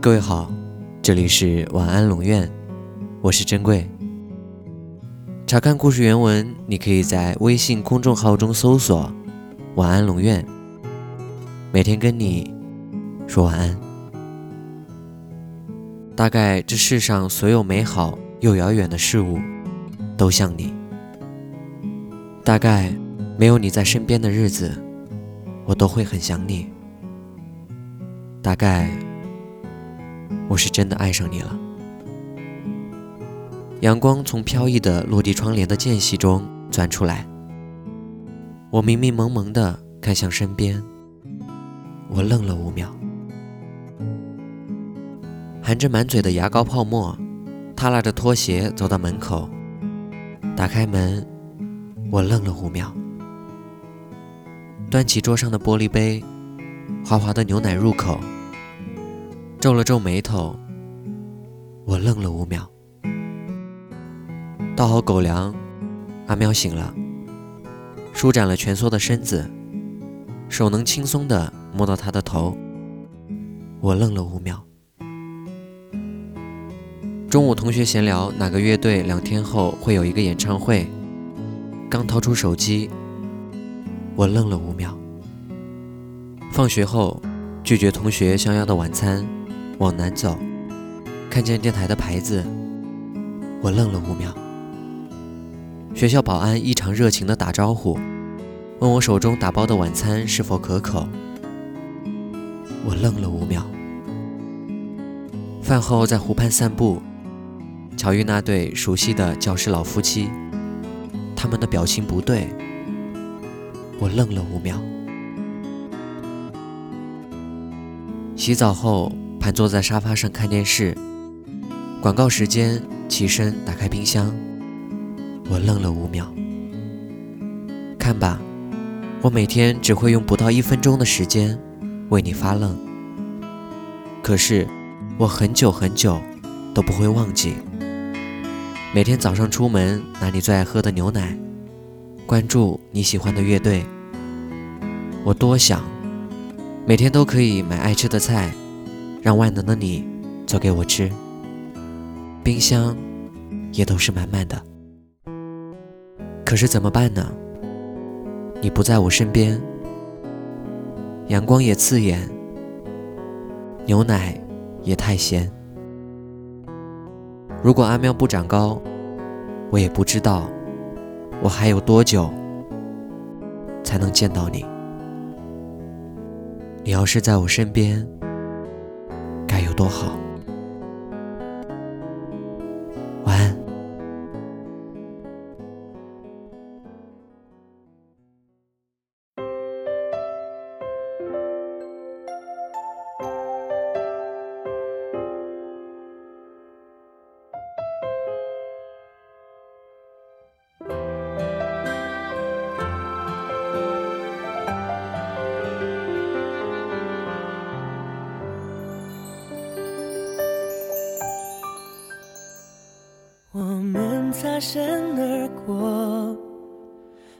各位好，这里是晚安龙院，我是珍贵。查看故事原文，你可以在微信公众号中搜索“晚安龙院”，每天跟你说晚安。大概这世上所有美好又遥远的事物，都像你。大概没有你在身边的日子，我都会很想你。大概。我是真的爱上你了。阳光从飘逸的落地窗帘的间隙中钻出来，我迷迷蒙蒙地看向身边，我愣了五秒，含着满嘴的牙膏泡沫，踏拉着拖鞋走到门口，打开门，我愣了五秒，端起桌上的玻璃杯，滑滑的牛奶入口。皱了皱眉头，我愣了五秒。倒好狗粮，阿喵醒了，舒展了蜷缩的身子，手能轻松地摸到他的头。我愣了五秒。中午同学闲聊哪个乐队两天后会有一个演唱会，刚掏出手机，我愣了五秒。放学后拒绝同学相邀的晚餐。往南走，看见电台的牌子，我愣了五秒。学校保安异常热情地打招呼，问我手中打包的晚餐是否可口，我愣了五秒。饭后在湖畔散步，巧遇那对熟悉的教师老夫妻，他们的表情不对，我愣了五秒。洗澡后。盘坐在沙发上看电视，广告时间，起身打开冰箱，我愣了五秒。看吧，我每天只会用不到一分钟的时间为你发愣，可是我很久很久都不会忘记。每天早上出门拿你最爱喝的牛奶，关注你喜欢的乐队，我多想每天都可以买爱吃的菜。让万能的你做给我吃，冰箱也都是满满的。可是怎么办呢？你不在我身边，阳光也刺眼，牛奶也太咸。如果阿喵不长高，我也不知道我还有多久才能见到你。你要是在我身边。多好！擦身而过，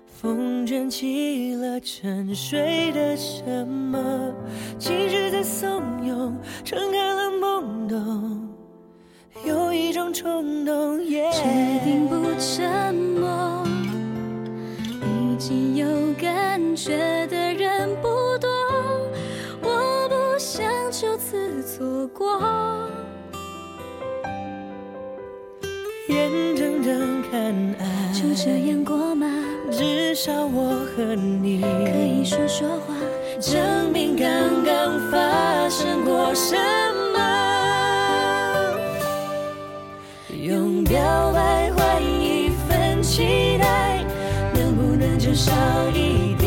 风卷起了沉睡的少我和你可以说说话，证明刚刚发生过什么。用表白换一份期待，能不能就少一点？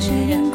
只因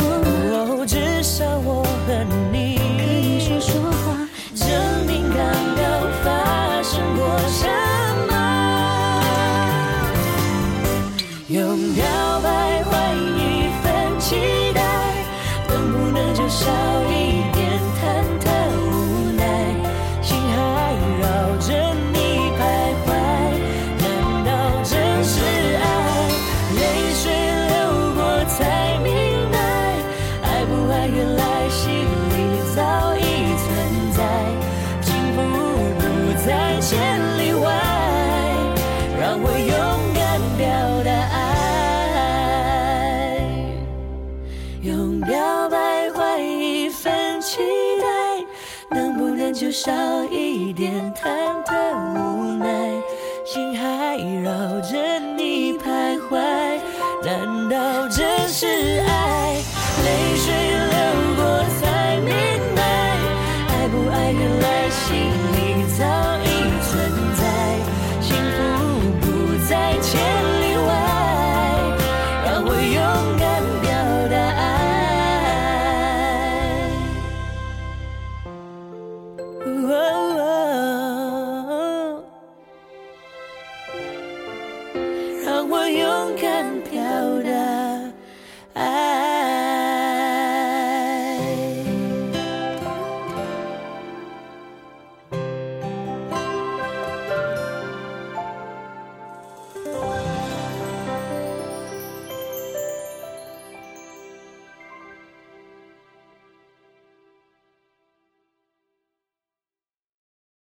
用表白换一份期待能不能就少一点忐忑无奈？心还绕着你徘徊难道真是我勇敢